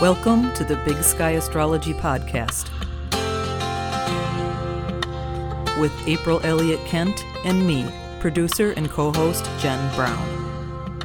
Welcome to the Big Sky Astrology Podcast with April Elliott Kent and me, producer and co host Jen Brown.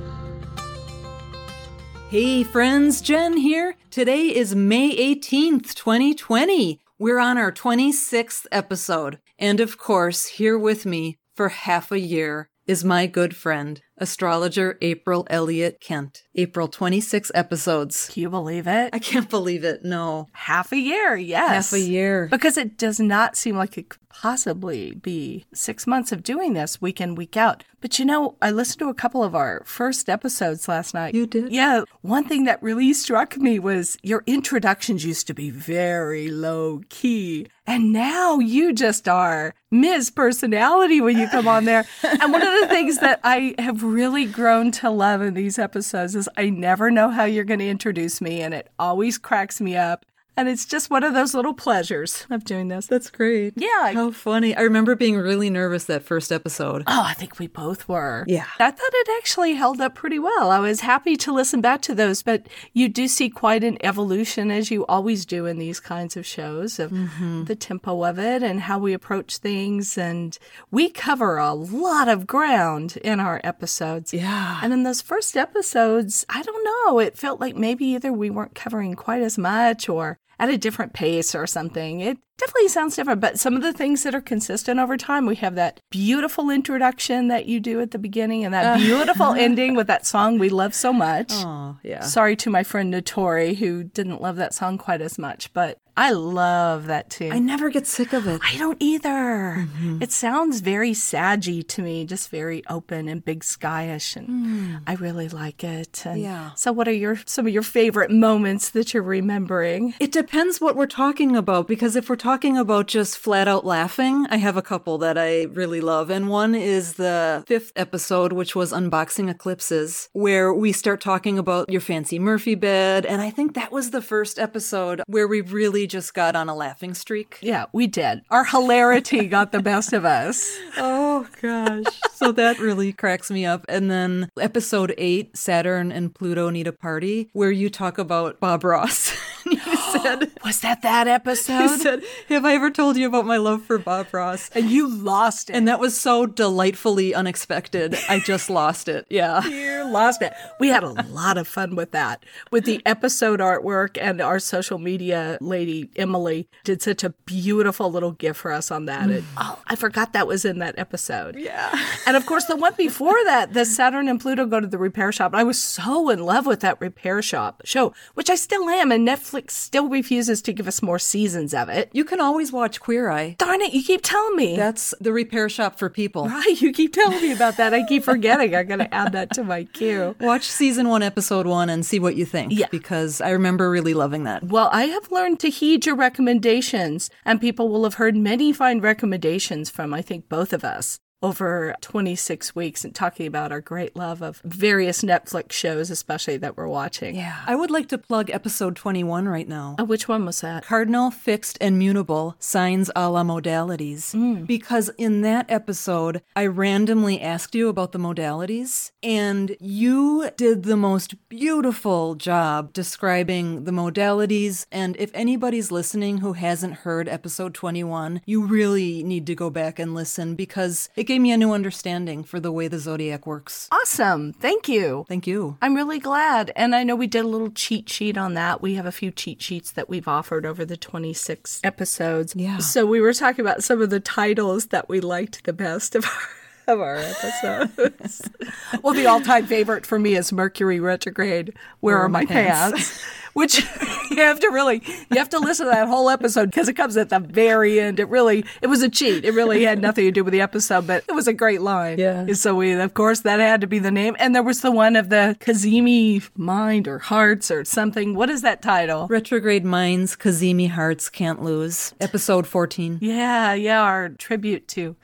Hey friends, Jen here. Today is May 18th, 2020. We're on our 26th episode. And of course, here with me for half a year is my good friend, astrologer April Elliott Kent. April, 26 episodes. Can you believe it? I can't believe it. No. Half a year, yes. Half a year. Because it does not seem like it could possibly be six months of doing this week in, week out. But you know, I listened to a couple of our first episodes last night. You did? Yeah. One thing that really struck me was your introductions used to be very low key. And now you just are Ms. Personality when you come on there. and one of the things that I have really grown to love in these episodes is I never know how you're going to introduce me, and it always cracks me up. And it's just one of those little pleasures of doing this. That's great. Yeah. How funny. I remember being really nervous that first episode. Oh, I think we both were. Yeah. I thought it actually held up pretty well. I was happy to listen back to those, but you do see quite an evolution, as you always do in these kinds of shows, of mm-hmm. the tempo of it and how we approach things. And we cover a lot of ground in our episodes. Yeah. And in those first episodes, I don't know, it felt like maybe either we weren't covering quite as much or at a different pace or something. It definitely sounds different, but some of the things that are consistent over time, we have that beautiful introduction that you do at the beginning and that beautiful ending with that song we love so much. Oh, yeah. Sorry to my friend Notori who didn't love that song quite as much, but I love that tune. I never get sick of it. I don't either. Mm-hmm. It sounds very saggy to me, just very open and big skyish, and I really like it. And. Yeah. So, what are your some of your favorite moments that you're remembering? It depends what we're talking about because if we're talking about just flat out laughing, I have a couple that I really love. And one is the fifth episode, which was Unboxing Eclipses, where we start talking about your fancy Murphy bed. And I think that was the first episode where we really just got on a laughing streak. Yeah, we did. Our hilarity got the best of us. Oh gosh. so that really cracks me up. And then episode eight, Saturn and Pluto need a party, where you talk about Bob Ross. you said Was that that you episode? said, Have I ever told you about my love for Bob Ross? and you lost it. And that was so delightfully unexpected. I just lost it. Yeah. you lost it. We had a lot of fun with that. With the episode artwork and our social media lady, Emily, did such a beautiful little gift for us on that. Oh, I forgot that was in that episode. Yeah. And of course, the one before that, the Saturn and Pluto go to the repair shop. I was so in love with that repair shop show, which I still am, and Netflix still refuses to give us more seasons of it. You can always watch Queer Eye. Darn it, you keep telling me. That's the repair shop for people. Right, you keep telling me about that. I keep forgetting. I gotta add that to my queue. Watch season one, episode one, and see what you think. Yeah. Because I remember really loving that. Well, I have learned to heed your recommendations, and people will have heard many fine recommendations from, I think, both of us over 26 weeks and talking about our great love of various Netflix shows, especially that we're watching. Yeah. I would like to plug episode 21 right now. Oh, which one was that? Cardinal, fixed, and mutable signs a la modalities. Mm. Because in that episode, I randomly asked you about the modalities, and you did the most beautiful job describing the modalities. And if anybody's listening who hasn't heard episode 21, you really need to go back and listen because it gave me a new understanding for the way the zodiac works. Awesome. Thank you. Thank you. I'm really glad. And I know we did a little cheat sheet on that. We have a few cheat sheets that we've offered over the 26 episodes. Yeah. So we were talking about some of the titles that we liked the best of our. Of our episodes. well, the all time favorite for me is Mercury retrograde. Where, are, my pants? Which you have to really, you have to listen to that whole episode because it comes at the very end. It really, it was a cheat. It really had nothing to do with the episode, but it was a great line. Yeah. So we, of course, that had to be the name. And there was the one of the Cazimi mind or hearts or something. What is that title? Retrograde Minds, Cazimi Hearts Can't Lose, episode 14. Yeah, yeah, our tribute to.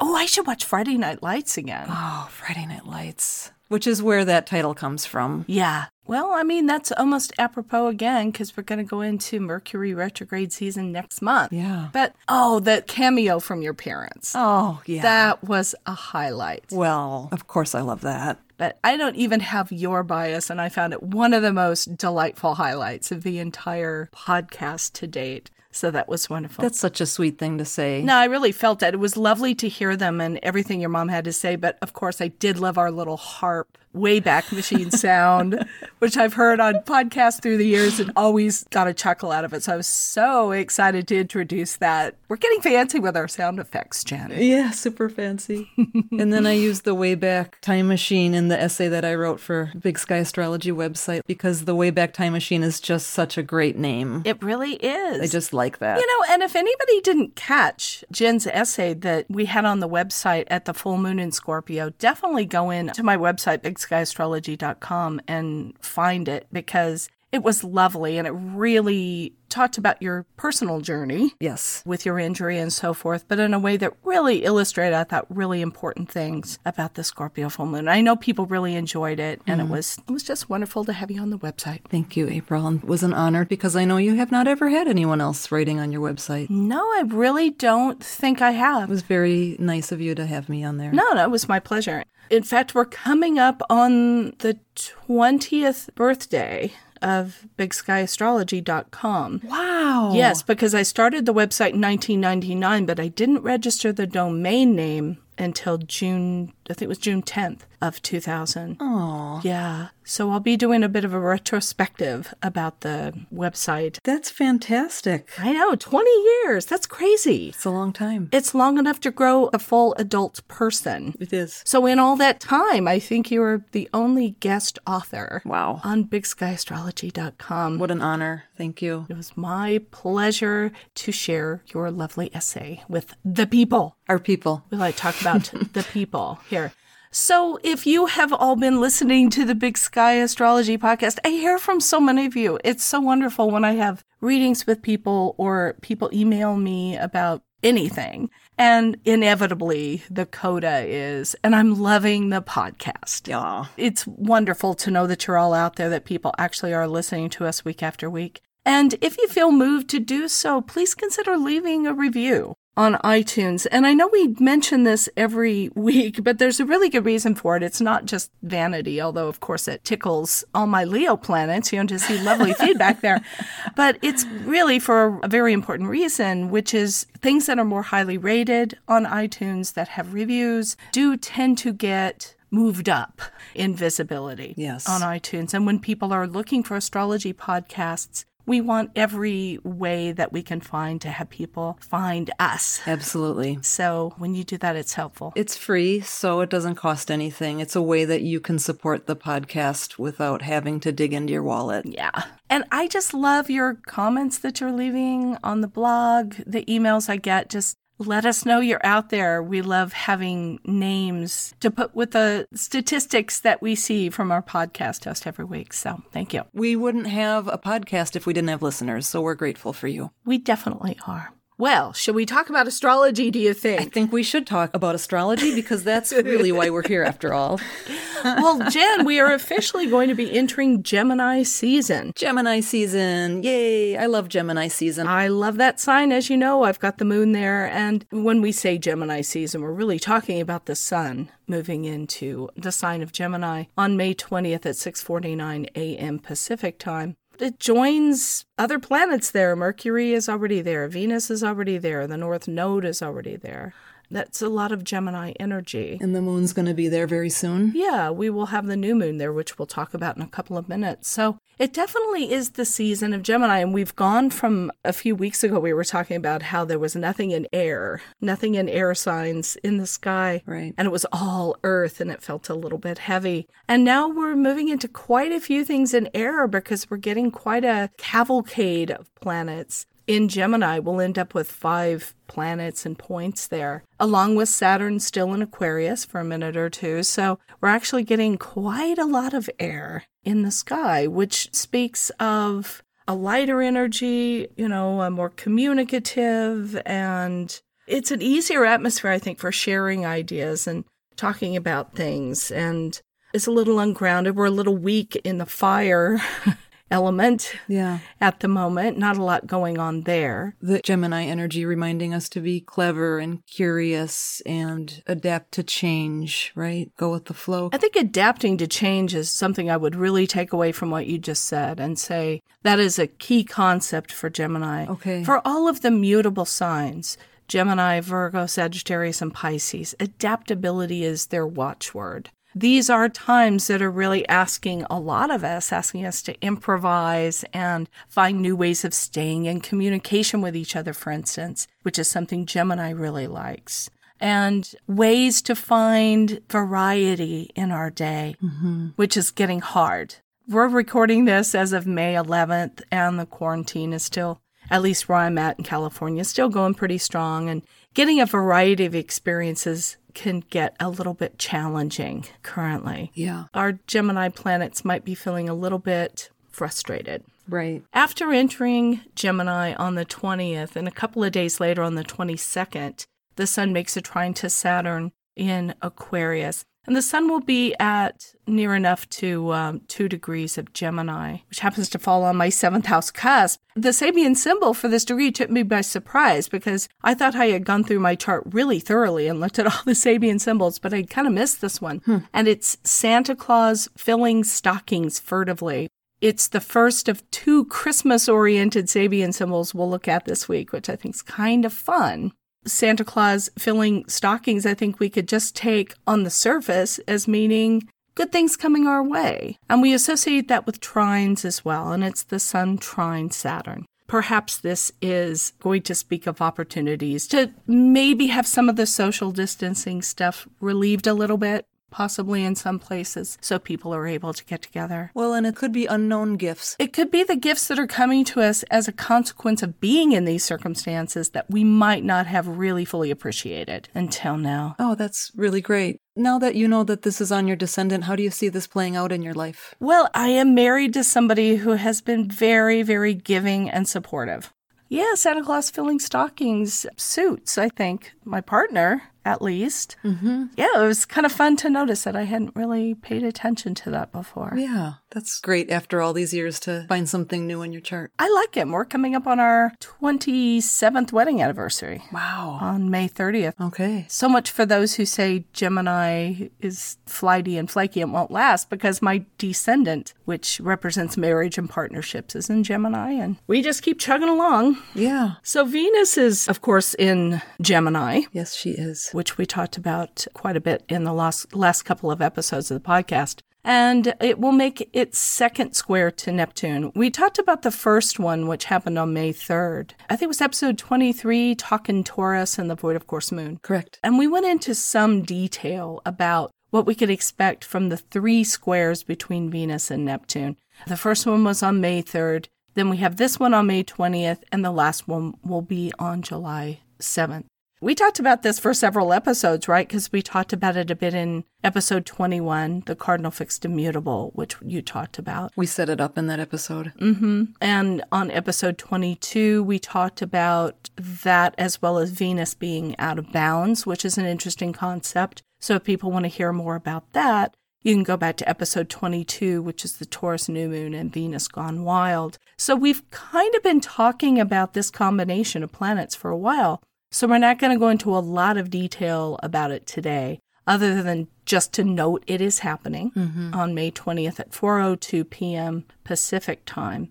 Oh, I should watch Friday Night Lights again. Oh, Friday Night Lights. which is where that title comes from. Yeah. Well, I mean, that's almost apropos again because we're going to go into Mercury retrograde season next month. Yeah. But oh, the cameo from your parents. Oh, yeah. That was a highlight. well, of course I love that. But I don't even have your bias, and I found it one of the most delightful highlights of the entire podcast to date. So that was wonderful. That's such a sweet thing to say. no, I really felt that. It was lovely to hear them and everything your mom had to say. But of course, I did love our little harp Wayback Machine sound, which I've heard on podcasts through the years and always got a chuckle out of it. So I was so excited to introduce that. We're getting fancy with our sound effects, Jen. Yeah, super fancy. and then I used the Wayback Time Machine in the essay that I wrote for Big Sky Astrology website because the Wayback Time Machine is just such a great name. It really is. I just like that. You know, and if anybody didn't catch Jen's essay that we had on the website at the full moon in Scorpio, definitely go in to my website, bigskyastrology.com, and find it because it was lovely and it really talked about your personal journey yes. with your injury and so forth, but in a way that really illustrated, I thought, really important things about the Scorpio full moon. I know people really enjoyed it, and it mm-hmm. was it was just wonderful to have you on the website. Thank you, April. And it was an honor because I know you have not ever had anyone else writing on your website. No, I really don't think I have. It was very nice of you to have me on there. No, no, it was my pleasure. In fact, we're coming up on the 20th birthday of bigskyastrology.com. Wow. Yes, because I started the website in 1999, but I didn't register the domain name until June, I think it was June 10th of 2000. Oh, Yeah. So I'll be doing a bit of a retrospective about the website. that's fantastic. I know, 20 years. That's crazy. It's a long time. It's long enough to grow a full adult person. It is. So, in all that time, I think you were the only guest author Wow. on bigskyastrology.com. What an honor. Thank you. It was my pleasure to share your lovely essay with the people. Our people. We like to talk about the people here. So, if you have all been listening to the Big Sky Astrology podcast, I hear from so many of you. It's so wonderful when I have readings with people or people email me about anything. And inevitably, the coda is, and I'm loving the podcast. Yeah. It's wonderful to know that you're all out there, that people actually are listening to us week after week. And if you feel moved to do so, please consider leaving a review on iTunes. And I know we mention this every week, but there's a really good reason for it. It's not just vanity, although, of course, it tickles all my Leo planets, you know, to see lovely feedback there. But it's really for a very important reason, which is things that are more highly rated on iTunes that have reviews do tend to get moved up in visibility Yes. on iTunes. And when people are looking for astrology podcasts, we want every way that we can find to have people find us. Absolutely. So when you do that, it's helpful. It's free, so it doesn't cost anything. It's a way that you can support the podcast without having to dig into your wallet. Yeah. And I just love your comments that you're leaving on the blog, the emails I get. Just let us know you're out there. We love having names to put with the statistics that we see from our podcast host every week. So thank you. We wouldn't have a podcast if we didn't have listeners, so we're grateful for you. We definitely are. Well, should we talk about astrology, do you think? I think? think we should talk about astrology because that's really why we're here after all. well, Jen, we are officially going to be entering Gemini season. Gemini season. Yay. I love Gemini season. I love that sign. As you know, I've got the moon there. And when we say Gemini season, we're really talking about the sun moving into the sign of Gemini on May 20th at 6:49 a.m. Pacific time. It joins other planets there. Mercury is already there. Venus is already there. The North Node is already there. That's a lot of Gemini energy. And the moon's going to be there very soon. Yeah, we will have the new moon there, which we'll talk about in a couple of minutes. So it definitely is the season of Gemini. And we've gone from a few weeks ago, we were talking about how there was nothing in air, nothing in air signs in the sky. Right. And it was all earth and it felt a little bit heavy. And now we're moving into quite a few things in air because we're getting quite a cavalcade of planets in Gemini, we'll end up with five planets and points there, along with Saturn still in Aquarius for a minute or two. So we're actually getting quite a lot of air in the sky, which speaks of a lighter energy, you know, a more communicative, and it's an easier atmosphere, I think, for sharing ideas and talking about things. And it's a little ungrounded. We're a little weak in the fire element Yeah. at the moment. Not a lot going on there. The Gemini energy reminding us to be clever and curious and adapt to change, right? Go with the flow. I think adapting to change is something I would really take away from what you just said and say that is a key concept for Gemini. Okay. For all of the mutable signs, Gemini, Virgo, Sagittarius, and Pisces, adaptability is their watchword. These are times that are really asking a lot of us, asking us to improvise and find new ways of staying in communication with each other, for instance, which is something Gemini really likes. And ways to find variety in our day, mm-hmm. which is getting hard. We're recording this as of May 11th, and the quarantine is still, at least where I'm at in California, still going pretty strong. And getting a variety of experiences can get a little bit challenging currently. Yeah. Our Gemini planets might be feeling a little bit frustrated. Right. After entering Gemini on the 20th, and a couple of days later on the 22nd, the Sun makes a trine to Saturn in Aquarius. And the Sun will be at near enough to um, two degrees of Gemini, which happens to fall on my seventh house cusp. The Sabian symbol for this degree took me by surprise because I thought I had gone through my chart really thoroughly and looked at all the Sabian symbols, but I kind of missed this one. And it's Santa Claus filling stockings furtively. It's the first of two Christmas oriented Sabian symbols we'll look at this week, which I think is kind of fun. Santa Claus filling stockings, I think we could just take on the surface as meaning good things coming our way. And we associate that with trines as well, and it's the Sun trine Saturn. Perhaps this is going to speak of opportunities to maybe have some of the social distancing stuff relieved a little bit, possibly in some places, so people are able to get together. Well, and it could be unknown gifts. It could be the gifts that are coming to us as a consequence of being in these circumstances that we might not have really fully appreciated until now. Oh, that's really great. Now that you know that this is on your descendant, how do you see this playing out in your life? Well, I am married to somebody who has been very, very giving and supportive. Yeah, Santa Claus filling stockings suits, I think, my partner at least. Mm-hmm. Yeah, it was kind of fun to notice that I hadn't really paid attention to that before. Yeah, that's great after all these years to find something new in your chart. I like it. We're coming up on our 27th wedding anniversary Wow. on May 30th. Okay. So much for those who say Gemini is flighty and flaky and won't last because my descendant, which represents marriage and partnerships, is in Gemini and we just keep chugging along. Yeah. So Venus is, of course, in Gemini, Yes, she is. which we talked about quite a bit in the last, last couple of episodes of the podcast. And it will make its second square to Neptune. We talked about the first one, which happened on May 3rd. I think it was episode 23, Talking Taurus and the Void of Course Moon. Correct. And we went into some detail about what we could expect from the three squares between Venus and Neptune. The first one was on May 3rd. Then we have this one on May 20th, and the last one will be on July 7th. We talked about this for several episodes, right? Because we talked about it a bit in episode 21, the cardinal fixed immutable, which you talked about. We set it up in that episode. Mm-hmm. And on episode 22, we talked about that as well as Venus being out of bounds, which is an interesting concept. So if people want to hear more about that, you can go back to episode 22, which is the Taurus new moon and Venus gone wild. So we've kind of been talking about this combination of planets for a while. So we're not going to go into a lot of detail about it today, other than just to note it is happening mm-hmm. on May 20th at 4:02 p.m. Pacific time.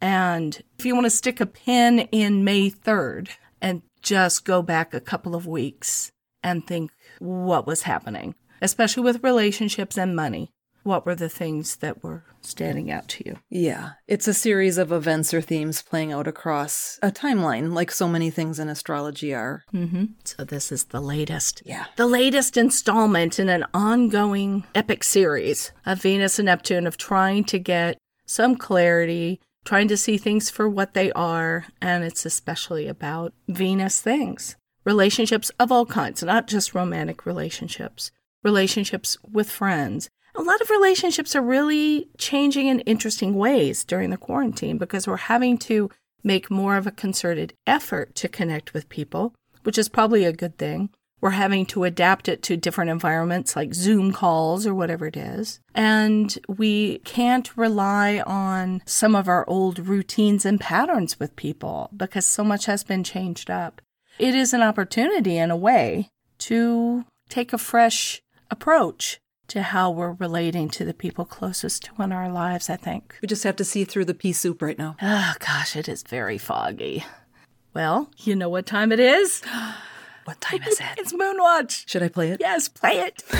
And if you want to stick a pin in May 3rd and just go back a couple of weeks and think what was happening, especially with relationships and money, what were the things that were standing out to you? Yeah. It's a series of events or themes playing out across a timeline, like so many things in astrology are. Mm-hmm. So this is the latest. Yeah. The latest installment in an ongoing epic series of Venus and Neptune of trying to get some clarity, trying to see things for what they are, and it's especially about Venus things. Relationships of all kinds, not just romantic relationships, relationships with friends. A lot of relationships are really changing in interesting ways during the quarantine because we're having to make more of a concerted effort to connect with people, which is probably a good thing. we're having to adapt it to different environments like Zoom calls or whatever it is. And we can't rely on some of our old routines and patterns with people because so much has been changed up. It is an opportunity in a way to take a fresh approach to how we're relating to the people closest to in our lives, I think. We just have to see through the pea soup right now. Oh, gosh, it is very foggy. Well, you know what time it is? What time is it? It's Moonwatch. Should I play it? Yes, play it.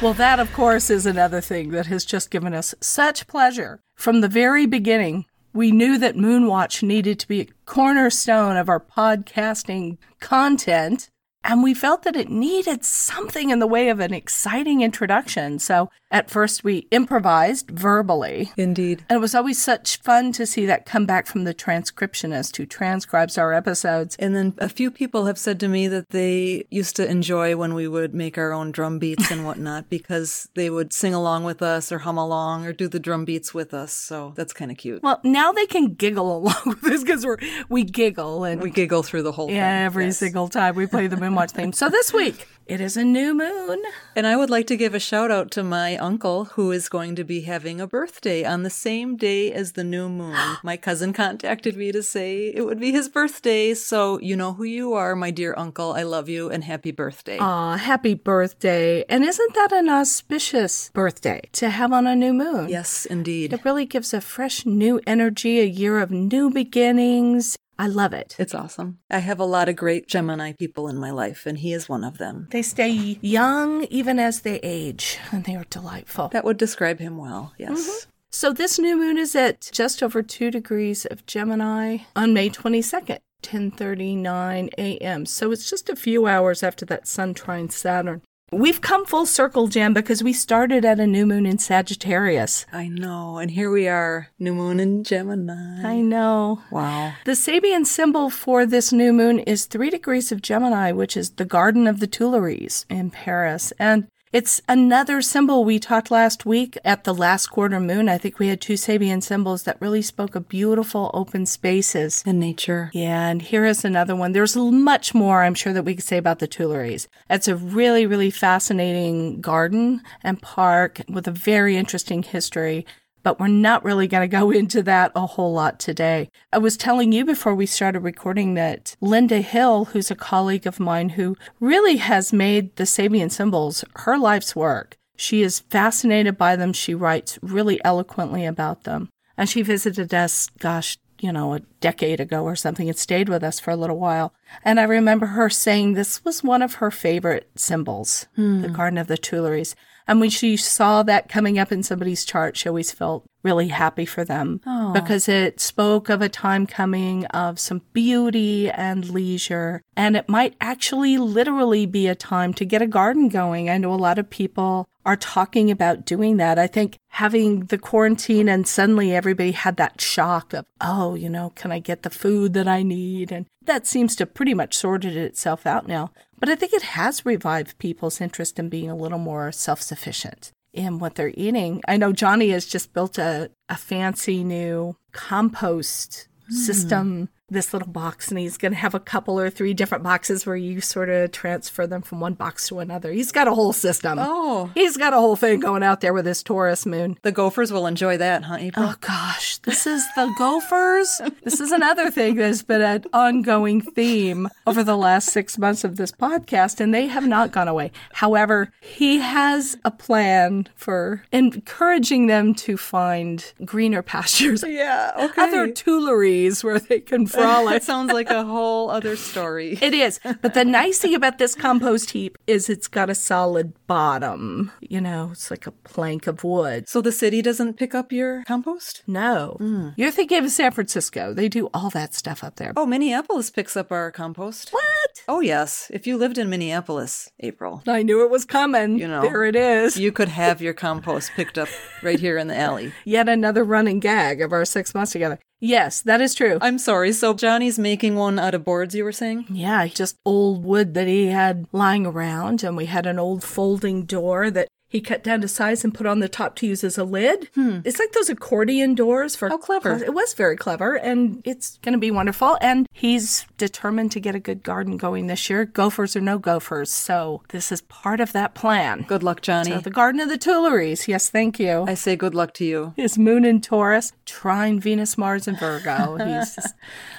well, that, of course, is another thing that has just given us such pleasure. From the very beginning, we knew that Moonwatch needed to be a cornerstone of our podcasting content. And we felt that it needed something in the way of an exciting introduction. So at first we improvised verbally. Indeed. And it was always such fun to see that come back from the transcriptionist who transcribes our episodes. And then a few people have said to me that they used to enjoy when we would make our own drum beats and whatnot because they would sing along with us or hum along or do the drum beats with us. So that's kind of cute. Well, now they can giggle along with us because we're we giggle and We giggle through the whole thing. yeah, every Yes. single time we play Moonwatch theme. So this week it is a new moon. And I would like to give a shout out to my uncle who is going to be having a birthday on the same day as the new moon. my cousin contacted me to say it would be his birthday. So you know who you are, my dear uncle. I love you and happy birthday. Aw, happy birthday. And isn't that an auspicious birthday to have on a new moon? yes, indeed. It really gives a fresh new energy, a year of new beginnings. I love it. It's awesome. I have a lot of great Gemini people in my life, and he is one of them. They stay young even as they age, and they are delightful. That would describe him well, yes. Mm-hmm. So this new moon is at just over 2 degrees of Gemini on May 22nd, 10:39 a.m. So it's just a few hours after that sun trine Saturn. We've come full circle, Jen, because we started at a new moon in Sagittarius. I know. And here we are, new moon in Gemini. I know. Wow. The Sabian symbol for this new moon is 3 degrees of Gemini, which is the Garden of the Tuileries in Paris. And it's another symbol we talked last week at the last quarter moon. I think we had two Sabian symbols that really spoke of beautiful open spaces. And nature. Yeah, and here is another one. There's much more I'm sure that we could say about the Tuileries. It's a really, really fascinating garden and park with a very interesting history, but we're not really going to go into that a whole lot today. I was telling you before we started recording that Lynda Hill, who's a colleague of mine who really has made the Sabian symbols her life's work, she is fascinated by them. She writes really eloquently about them. And she visited us, gosh, you know, a decade ago or something and stayed with us for a little while. And I remember her saying this was one of her favorite symbols, the hmm. Garden of the Tuileries. And when she saw that coming up in somebody's chart, she always felt really happy for them because it spoke of a time coming of some beauty and leisure. And it might actually literally be a time to get a garden going. I know a lot of people are talking about doing that. I think having the quarantine and suddenly everybody had that shock of, oh, you know, can I get the food that I need? And that seems to pretty much sorted itself out now. But I think it has revived people's interest in being a little more self sufficient in what they're eating. I know Johnny has just built a, a fancy new compost hmm. system, this little box, and he's going to have a couple or three different boxes where you sort of transfer them from one box to another. He's got a whole system. Oh, He's got a whole thing going out there with his Taurus moon. the gophers will enjoy that, huh, April? Oh gosh, this is the gophers. this is another thing that's been an ongoing theme over the last six months of this podcast, and they have not gone away. However, he has a plan for encouraging them to find greener pastures, yeah, okay. other Tuileries where they can frolic. that sounds like a whole other story. It is. But the nice thing about this compost heap is it's got a solid bottom. You know, it's like a plank of wood. So the city doesn't pick up your compost? No. You're thinking of San Francisco. They do all that stuff up there. Oh, Minneapolis picks up our compost. What? Oh, yes. If you lived in Minneapolis, April, I knew it was coming. You know. There it is. you could have your compost picked up right here in the alley. Yet another running gag of our six months together. Yes, that is true. I'm sorry. So Johnny's making one out of boards, you were saying? Yeah, just old wood that he had lying around, and we had an old folding door that he cut down to size and put on the top to use as a lid. Hmm. It's like those accordion doors for How clever. It was very clever and it's going to be wonderful. And he's determined to get a good garden going this year, gophers or no gophers. So this is part of that plan. Good luck, Johnny. So the Garden of the Tuileries. Yes, thank you. I say good luck to you. His moon in Taurus, trine Venus, Mars, and Virgo. He's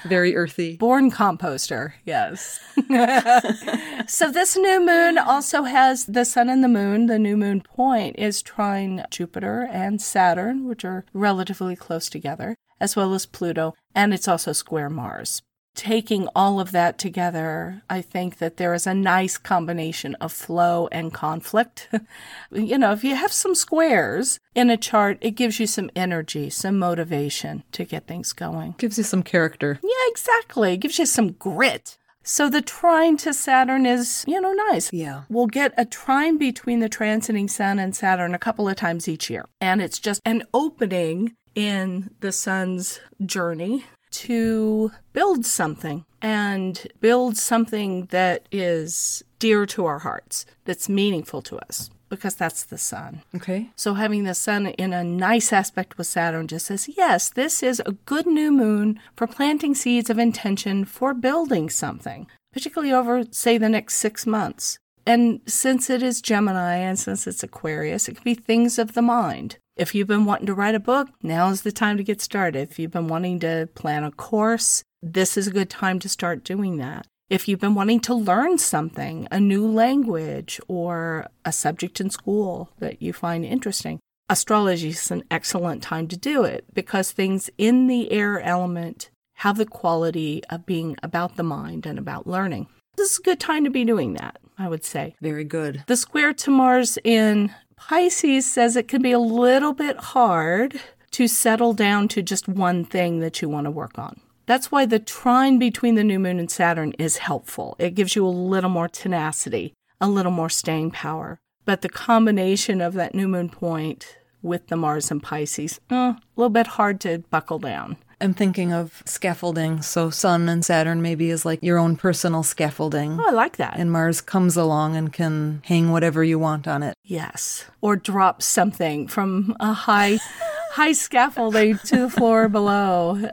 Very earthy. born composter. Yes. so this new moon also has the sun and the moon. The new moon point is trine Jupiter and Saturn, which are relatively close together, as well as Pluto, and it's also square Mars. Taking all of that together, I think that there is a nice combination of flow and conflict. you know, if you have some squares in a chart, it gives you some energy, some motivation to get things going. Gives you some character. Yeah, exactly. It gives you some grit. So the trine to Saturn is, you know, nice. Yeah. We'll get a trine between the transiting Sun and Saturn a couple of times each year. And it's just an opening in the Sun's journey to build something and build something that is dear to our hearts, that's meaningful to us, because that's the Sun. Okay. So having the sun in a nice aspect with Saturn just says, yes, this is a good new moon for planting seeds of intention for building something, particularly over, say, the next six months. And since it is Gemini and since it's Aquarius, it could be things of the mind. If you've been wanting to write a book, now is the time to get started. If you've been wanting to plan a course, this is a good time to start doing that. If you've been wanting to learn something, a new language or a subject in school that you find interesting, astrology is an excellent time to do it because things in the air element have the quality of being about the mind and about learning. This is a good time to be doing that, I would say. Very good. The square to Mars in Pisces says it can be a little bit hard to settle down to just one thing that you want to work on. That's why the trine between the new moon and Saturn is helpful. It gives you a little more tenacity, a little more staying power. But the combination of that new moon point with the Mars and Pisces, uh, a little bit hard to buckle down. I'm thinking of scaffolding. So Sun and Saturn maybe is like your own personal scaffolding. Oh, I like that. And Mars comes along and can hang whatever you want on it. Yes. Or drop something from a high high scaffolding to the floor below.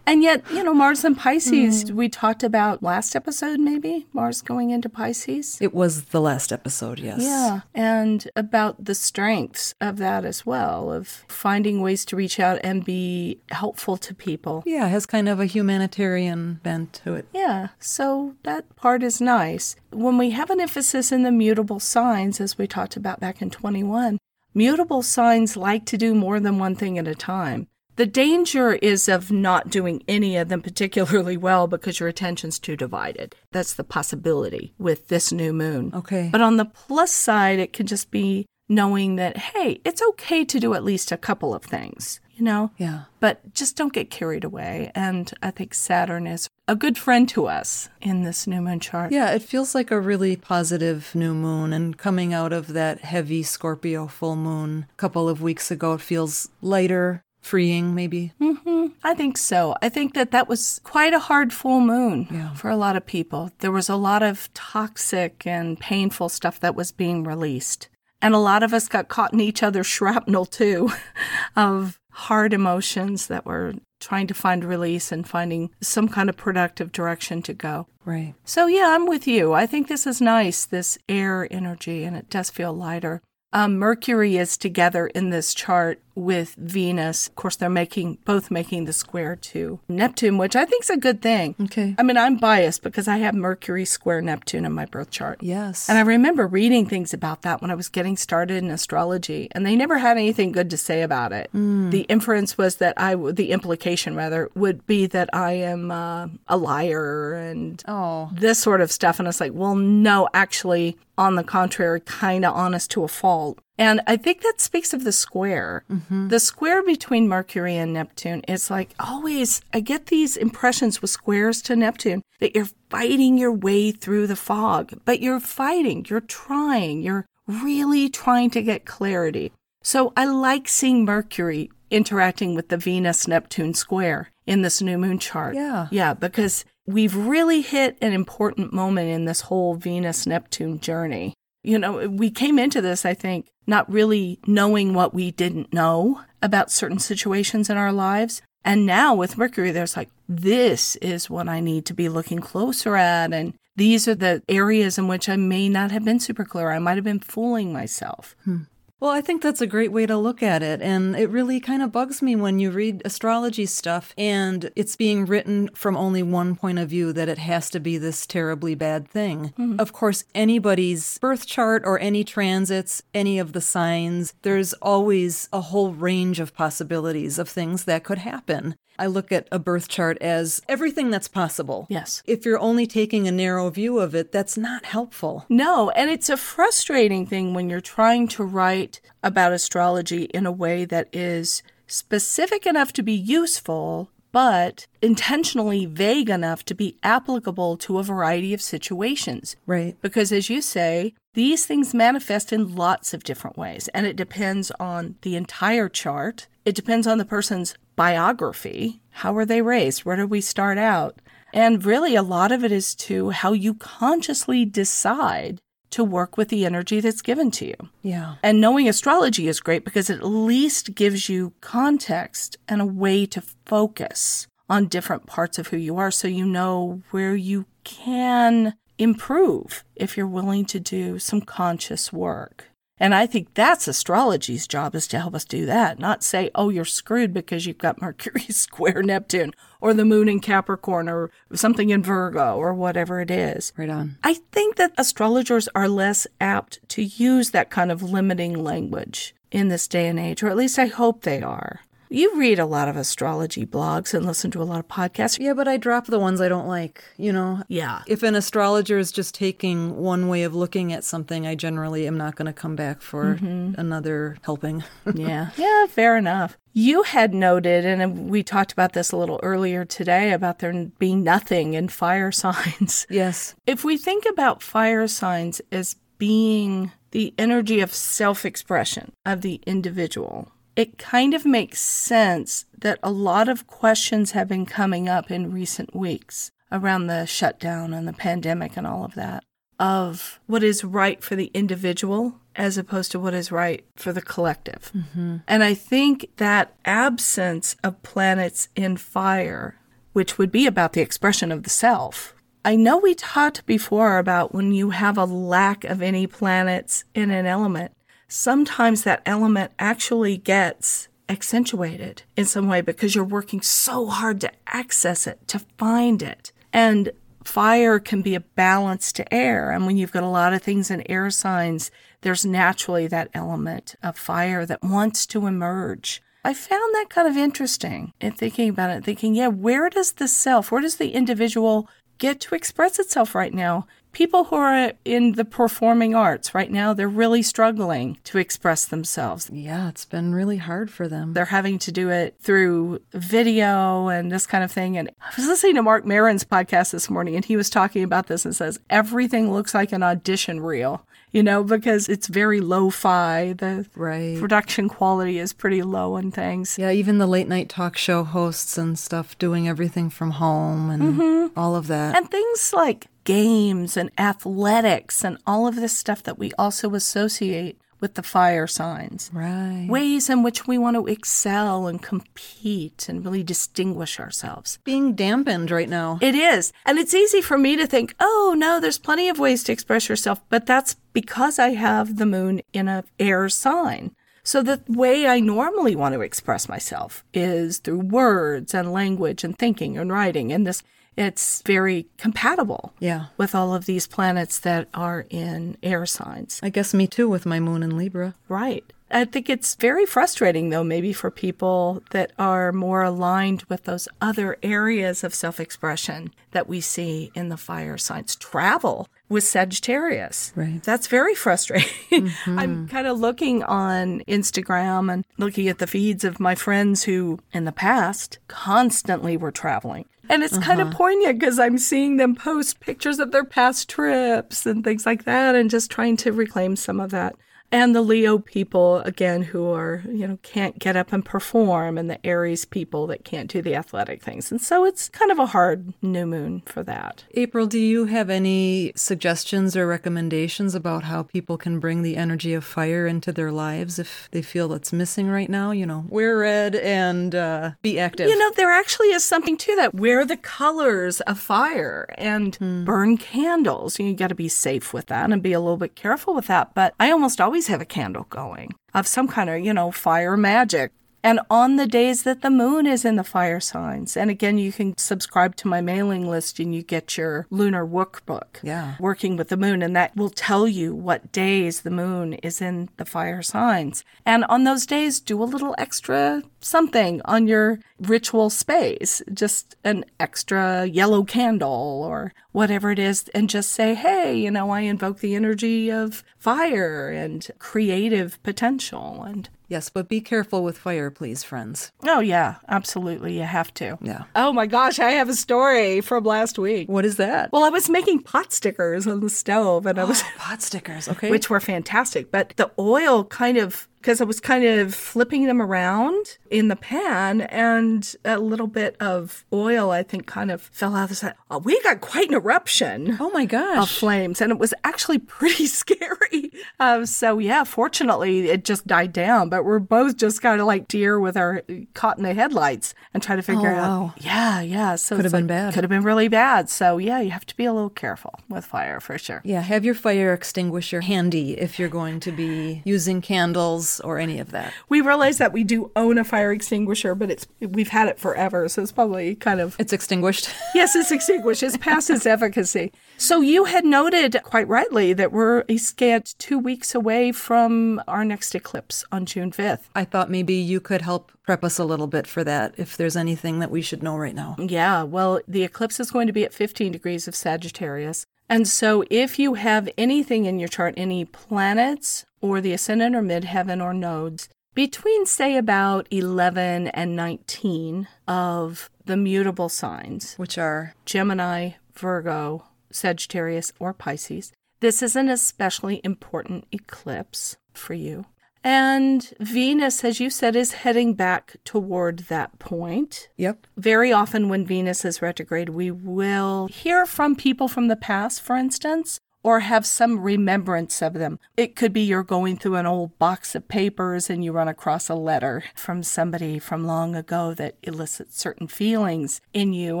And yet, you know, Mars and Pisces, hmm. we talked about last episode, maybe Mars going into Pisces. It was the last episode, yes. Yeah. And about the strengths of that as well, of finding ways to reach out and be helpful to people. Yeah, it has kind of a humanitarian bent to it. Yeah, so that part is nice. When we have an emphasis in the mutable signs, as we talked about back in 21, mutable signs like to do more than one thing at a time. The danger is of not doing any of them particularly well because your attention's too divided. That's the possibility with this new moon. Okay. But on the plus side, it can just be knowing that, hey, it's okay to do at least a couple of things, you know? Yeah. But just don't get carried away. And I think Saturn is a good friend to us in this new moon chart. Yeah, it feels like a really positive new moon. And coming out of that heavy Scorpio full moon a couple of weeks ago, it feels lighter, freeing, maybe. hmm I think so. I think that that was quite a hard full moon Yeah. for a lot of people. There was a lot of toxic and painful stuff that was being released. And a lot of us got caught in each other's shrapnel too of hard emotions that were trying to find release and finding some kind of productive direction to go. Right. So, yeah, I'm with you. I think this is nice, this air energy, and it does feel lighter. Um, Mercury is together in this chart with Venus. Of course, they're making both making the square to Neptune, which I think is a good thing. Okay. I mean, I'm biased because I have Mercury square Neptune in my birth chart. Yes. And I remember reading things about that when I was getting started in astrology, and they never had anything good to say about it. The inference was that I, w- the implication rather, would be that I am uh, a liar and oh. this sort of stuff. And it's like, well, no, actually, on the contrary, kind of honest to a fault. And I think that speaks of the square. Mm-hmm. The square between Mercury and Neptune is like always, I get these impressions with squares to Neptune that you're fighting your way through the fog, but you're fighting, you're trying, you're really trying to get clarity. So I like seeing Mercury interacting with the Venus Neptune square in this new moon chart. Yeah. Yeah, because we've really hit an important moment in this whole Venus Neptune journey. You know, we came into this, I think, not really knowing what we didn't know about certain situations in our lives. And now with Mercury, there's like, this is what I need to be looking closer at. And these are the areas in which I may not have been super clear. I might have been fooling myself. Hmm. Well, I think that's a great way to look at it. And it really kind of bugs me when you read astrology stuff and it's being written from only one point of view that it has to be this terribly bad thing. Mm-hmm. Of course, anybody's birth chart or any transits, any of the signs, there's always a whole range of possibilities of things that could happen. I look at a birth chart as everything that's possible. Yes. If you're only taking a narrow view of it, that's not helpful. No, and it's a frustrating thing when you're trying to write about astrology in a way that is specific enough to be useful, but intentionally vague enough to be applicable to a variety of situations. Right. Because as you say, these things manifest in lots of different ways, and it depends on the entire chart. It depends on the person's biography. How were they raised? Where did we start out? And really, a lot of it is to how you consciously decide to work with the energy that's given to you. Yeah. And knowing astrology is great because it at least gives you context and a way to focus on different parts of who you are so you know where you can improve if you're willing to do some conscious work. And I think that's astrology's job is to help us do that, not say, oh, you're screwed because you've got Mercury square Neptune or the moon in Capricorn or something in Virgo or whatever it is. Right on. I think that astrologers are less apt to use that kind of limiting language in this day and age, or at least I hope they are. You read a lot of astrology blogs and listen to a lot of podcasts. Yeah, but I drop the ones I don't like, you know? Yeah. If an astrologer is just taking one way of looking at something, I generally am not going to come back for mm-hmm. another helping. yeah. Yeah, fair enough. You had noted, and we talked about this a little earlier today, about there being nothing in fire signs. Yes. If we think about fire signs as being the energy of self expression of the individual, it kind of makes sense that a lot of questions have been coming up in recent weeks around the shutdown and the pandemic and all of that of what is right for the individual as opposed to what is right for the collective. Mm-hmm. And I think that absence of planets in fire, which would be about the expression of the self. I know we talked before about when you have a lack of any planets in an element, sometimes that element actually gets accentuated in some way because you're working so hard to access it, to find it. And fire can be a balance to air. And when you've got a lot of things in air signs, there's naturally that element of fire that wants to emerge. I found that kind of interesting in thinking about it, thinking, yeah, where does the self, where does the individual get to express itself right now? People who are in the performing arts right now, they're really struggling to express themselves. Yeah, it's been really hard for them. They're having to do it through video and this kind of thing. And I was listening to Marc Maron's podcast this morning, and he was talking about this and says everything looks like an audition reel. You know, because it's very lo-fi. The right. production quality is pretty low and things. Yeah, even the late night talk show hosts and stuff doing everything from home and mm-hmm. all of that. And things like games and athletics and all of this stuff that we also associate with the fire signs. Right. Ways in which we want to excel and compete and really distinguish ourselves. Being dampened right now. It is. And it's easy for me to think, oh, no, there's plenty of ways to express yourself. But that's because I have the moon in a air sign. So the way I normally want to express myself is through words and language and thinking and writing and this it's very compatible yeah. with all of these planets that are in air signs. I guess me too with my moon in Libra. Right. I think it's very frustrating, though, maybe for people that are more aligned with those other areas of self expression that we see in the fire signs. Travel with Sagittarius. Right. That's very frustrating. Mm-hmm. I'm kind of looking on Instagram and looking at the feeds of my friends who, in the past, constantly were traveling. And it's uh-huh. kind of poignant because I'm seeing them post pictures of their past trips and things like that and just trying to reclaim some of that And the Leo people, again, who are, you know, can't get up and perform, and the Aries people that can't do the athletic things. And so it's kind of a hard new moon for that. April, do you have any suggestions or recommendations about how people can bring the energy of fire into their lives if they feel it's missing right now? You know, wear red and uh, be active. You know, there actually is something to that. Wear the colors of fire and burn candles. You got to be safe with that and be a little bit careful with that. But I almost always have a candle going of some kind of, you know, fire magic. And on the days that the moon is in the fire signs, and again, you can subscribe to my mailing list and you get your lunar workbook. Yeah. Working with the moon, and that will tell you what days the moon is in the fire signs. And on those days, do a little extra something on your ritual space, just an extra yellow candle or whatever it is, and just say, hey, you know, I invoke the energy of fire and creative potential. And Yes, but be careful with fire, please, friends. oh, yeah, absolutely. You have to. Yeah. Oh my gosh, I have a story from last week. What is that? Well, I was making pot stickers on the stove and I was pot stickers, okay. which were fantastic. But the oil kind of, because I was kind of flipping them around in the pan, and a little bit of oil, I think, kind of fell out of the side. Oh, we got quite an eruption. oh my gosh. Of flames, and it was actually pretty scary. Uh, so yeah, fortunately, it just died down. But we're both just kind of like deer with our caught in the headlights and trying to figure Oh, out. wow. Yeah, yeah. So Could have been like- bad. Could have been really bad. So yeah, you have to be a little careful with fire for sure. Yeah, have your fire extinguisher handy if you're going to be using candles or any of that. We realize that we do own a fire extinguisher, but it's we've had it forever, so it's probably kind of It's extinguished. yes, it's extinguished. It's past its efficacy. So you had noted quite rightly that we're a scant two weeks away from our next eclipse on June fifth. I thought maybe you could help prep us a little bit for that if there's anything that we should know right now. Yeah, well, the eclipse is going to be at 15 degrees of Sagittarius. And so if you have anything in your chart, any planets or the ascendant or midheaven or nodes, between, say, about 11 and 19 of the mutable signs, Which are Gemini, Virgo, Sagittarius, or Pisces, this is an especially important eclipse for you. And Venus, as you said, is heading back toward that point Yep. very often when Venus is retrograde, we will hear from people from the past, for instance, or have some remembrance of them. It could be you're going through an old box of papers and you run across a letter from somebody from long ago that elicits certain feelings in you.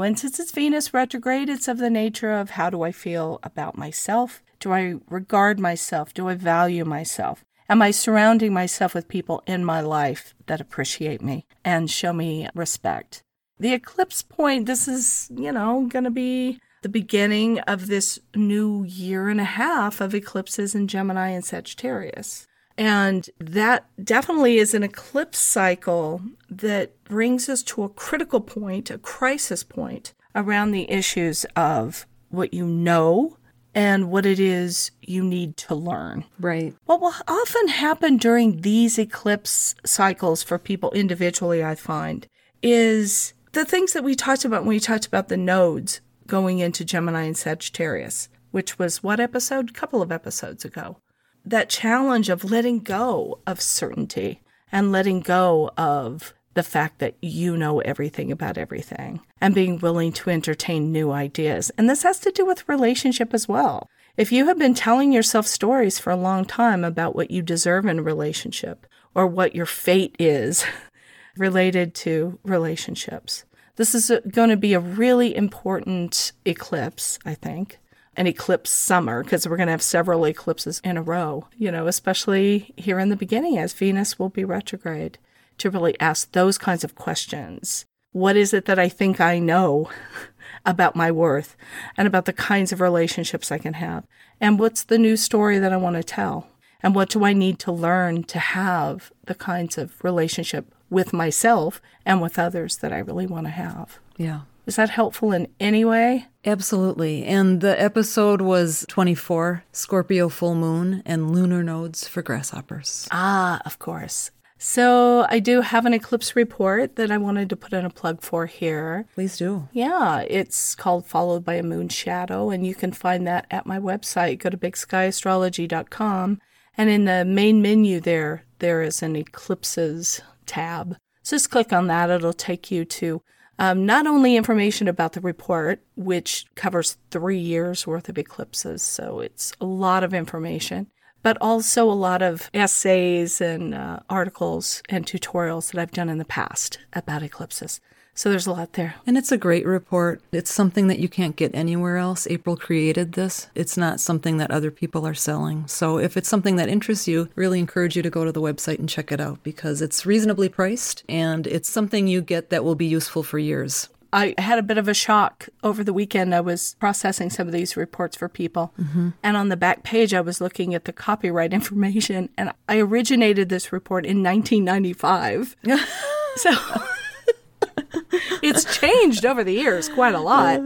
And since it's Venus retrograde, it's of the nature of how do I feel about myself? Do I regard myself? Do I value myself? Am I surrounding myself with people in my life that appreciate me and show me respect? The eclipse point, this is, you know, going to be the beginning of this new year and a half of eclipses in Gemini and Sagittarius. And that definitely is an eclipse cycle that brings us to a critical point, a crisis point around the issues of what you know and what it is you need to learn. Right. What will often happen during these eclipse cycles for people individually, I find, is the things that we talked about when we talked about the nodes going into Gemini and Sagittarius, which was what episode? A couple of episodes ago. That challenge of letting go of certainty and letting go of the fact that you know everything about everything and being willing to entertain new ideas. And this has to do with relationship as well. If you have been telling yourself stories for a long time about what you deserve in a relationship or what your fate is related to relationships, this is going to be a really important eclipse, I think. An eclipse summer, because we're going to have several eclipses in a row, you know, especially here in the beginning as Venus will be retrograde, to really ask those kinds of questions. What is it that I think I know about my worth and about the kinds of relationships I can have? And what's the new story that I want to tell? And what do I need to learn to have the kinds of relationship with myself and with others that I really want to have? Yeah. Is that helpful in any way? Absolutely. And the episode was 24 Scorpio full moon and lunar nodes for grasshoppers. Ah, of course. So I do have an eclipse report that I wanted to put in a plug for here. Please do. Yeah, it's called Followed by a Moon Shadow, and you can find that at my website. Go to bigskyAstrology.com And in the main menu there, there is an eclipses tab. So just click on that. It'll take you to um, not only information about the report, which covers three years worth of eclipses. So it's a lot of information, but also a lot of essays and uh, articles and tutorials that I've done in the past about eclipses. So there's a lot there. And it's a great report. It's something that you can't get anywhere else. April created this. It's not something that other people are selling. So if it's something that interests you, really encourage you to go to the website and check it out because it's reasonably priced and it's something you get that will be useful for years. I had a bit of a shock over the weekend. I was processing some of these reports for people. Mm-hmm. And on the back page, I was looking at the copyright information. And I originated this report in 1995. so it's changed over the years quite a lot.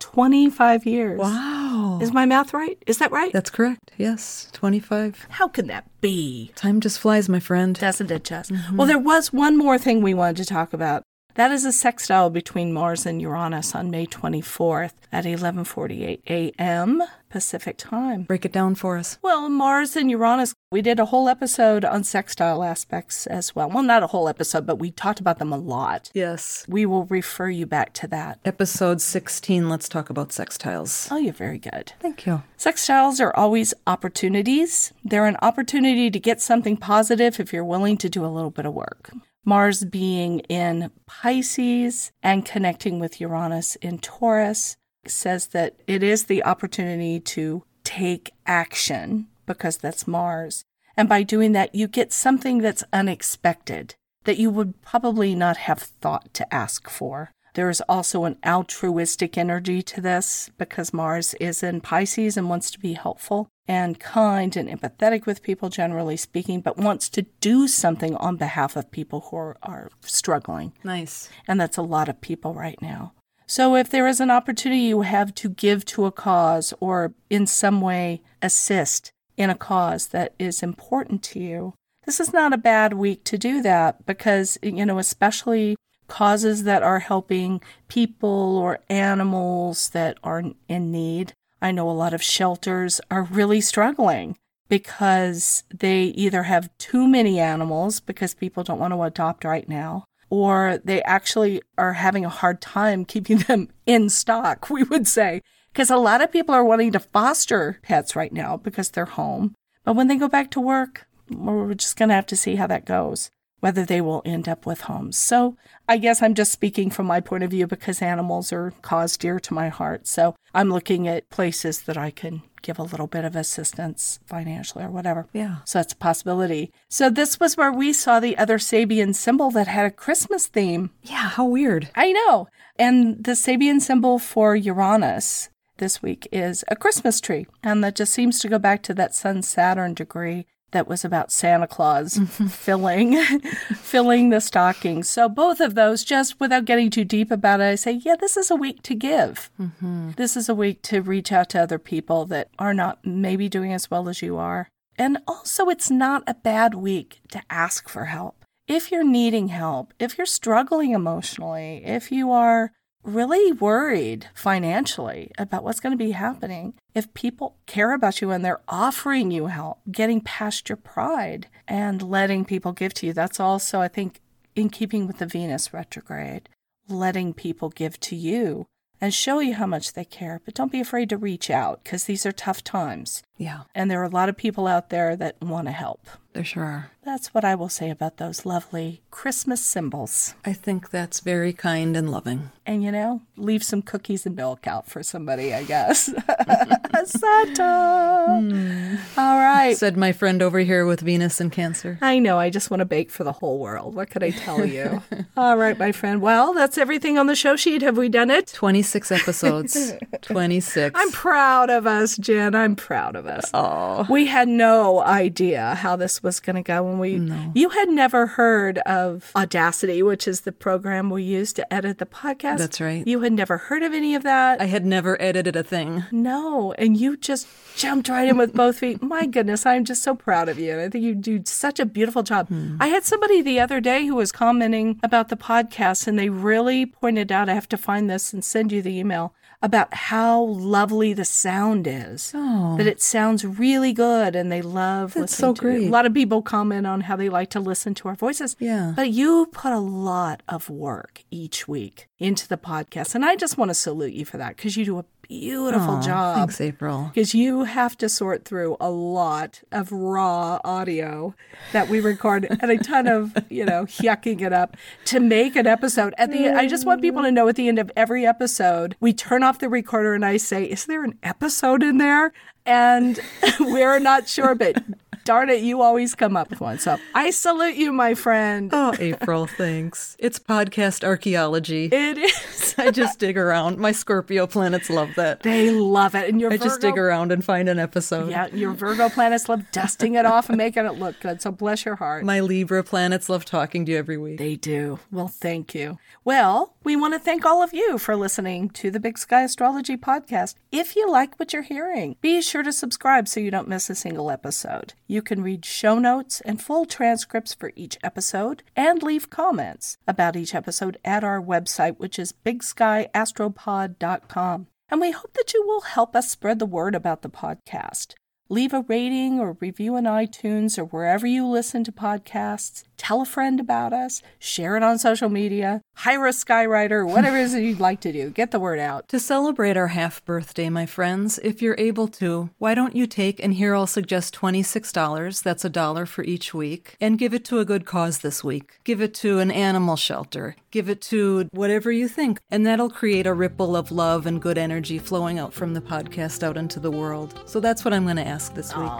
25 years. Wow. Is my math right? Is that right? That's correct. Yes, 25. How can that be? Time just flies, my friend. Doesn't it just? Mm-hmm. Well, there was one more thing we wanted to talk about. That is a sextile between Mars and Uranus on May 24th at 11:48 a.m. Pacific time. Break it down for us. Well, Mars and Uranus, we did a whole episode on sextile aspects as well. Well, not a whole episode, but we talked about them a lot. Yes. We will refer you back to that. Episode 16, let's talk about sextiles. Oh, you're very good. Thank you. Sextiles are always opportunities. They're an opportunity to get something positive if you're willing to do a little bit of work. Mars being in Pisces and connecting with Uranus in Taurus says that it is the opportunity to take action because that's Mars. And by doing that, you get something that's unexpected that you would probably not have thought to ask for. There is also an altruistic energy to this because Mars is in Pisces and wants to be helpful and kind and empathetic with people, generally speaking, but wants to do something on behalf of people who are, are struggling. Nice. And that's a lot of people right now. So if there is an opportunity you have to give to a cause or in some way assist in a cause that is important to you, this is not a bad week to do that because, you know, especially causes that are helping people or animals that are in need. I know a lot of shelters are really struggling because they either have too many animals because people don't want to adopt right now, or they actually are having a hard time keeping them in stock, we would say. Because a lot of people are wanting to foster pets right now because they're home. But when they go back to work, we're just going to have to see how that goes whether they will end up with homes. So I guess I'm just speaking from my point of view because animals are cause dear to my heart. So I'm looking at places that I can give a little bit of assistance financially or whatever. Yeah. So that's a possibility. So this was where we saw the other Sabian symbol that had a Christmas theme. Yeah, how weird. I know. And the Sabian symbol for Uranus this week is a Christmas tree. And that just seems to go back to that Sun Saturn degree that was about Santa Claus filling filling the stockings. So both of those, just without getting too deep about it, I say, yeah, this is a week to give. Mm-hmm. This is a week to reach out to other people that are not maybe doing as well as you are. And also, it's not a bad week to ask for help. If you're needing help, if you're struggling emotionally, if you are really worried financially about what's going to be happening if people care about you and they're offering you help, getting past your pride and letting people give to you. That's also, I think, in keeping with the Venus retrograde, letting people give to you and show you how much they care. But don't be afraid to reach out because these are tough times. Yeah. And there are a lot of people out there that want to help. There sure are. That's what I will say about those lovely Christmas symbols. I think that's very kind and loving. And you know, leave some cookies and milk out for somebody, I guess. Santa. Mm. All right. Said my friend over here with Venus and Cancer. I know. I just want to bake for the whole world. What could I tell you? All right, my friend. Well, that's everything on the show sheet. Have we done it? 26 episodes. 26. I'm proud of us, Jen. I'm proud of us. Oh. We had no idea how this was going to go when we No. you had never heard of Audacity, which is the program we use to edit the podcast. That's right. You had never heard of any of that. I had never edited a thing. no, and you just jumped right in with both feet. My goodness, I'm just so proud of you. And I think you do such a beautiful job. Hmm. I had somebody the other day who was commenting about the podcast, and they really pointed out I have to find this and send you the email about how lovely the sound is. Oh. That it sounds really good and they love That's listening so to it. great. A lot of people comment on how they like to listen to our voices. Yeah. But you put a lot of work each week into the podcast. And I just want to salute you for that because you do a beautiful job. Thanks, April. Because you have to sort through a lot of raw audio that we record and a ton of, you know, yucking it up to make an episode. At the I just want people to know at the end of every episode, we turn off the recorder and I say, Is there an episode in there? And we're not sure, but darn it, you always come up with one. So I salute you, my friend. Oh, April, thanks. It's podcast archaeology. It is. I just dig around. My Scorpio planets love that. They love it. And your I just dig around and find an episode. Yeah, your Virgo planets love dusting it off and making it look good. So bless your heart. My Libra planets love talking to you every week. They do. Well, thank you. Well, we want to thank all of you for listening to the Big Sky Astrology podcast. If you like what you're hearing, be sure to subscribe so you don't miss a single episode. You can read show notes and full transcripts for each episode and leave comments about each episode at our website, which is bigskyastropod.com. And we hope that you will help us spread the word about the podcast. Leave a rating or review on iTunes or wherever you listen to podcasts. Tell a friend about us. Share it on social media. Hire a skywriter, whatever it is that you'd like to do. Get the word out. To celebrate our half birthday, my friends, if you're able to, why don't you take, and here I'll suggest $26, that's a dollar for each week, and give it to a good cause this week. Give it to an animal shelter. Give it to whatever you think, and that'll create a ripple of love and good energy flowing out from the podcast out into the world. So that's what I'm going to ask this week.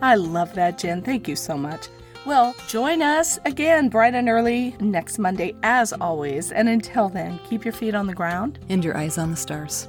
I love that, Jen. Thank you so much. Well, join us again bright and early next Monday, as always. And until then, keep your feet on the ground. and your eyes on the stars.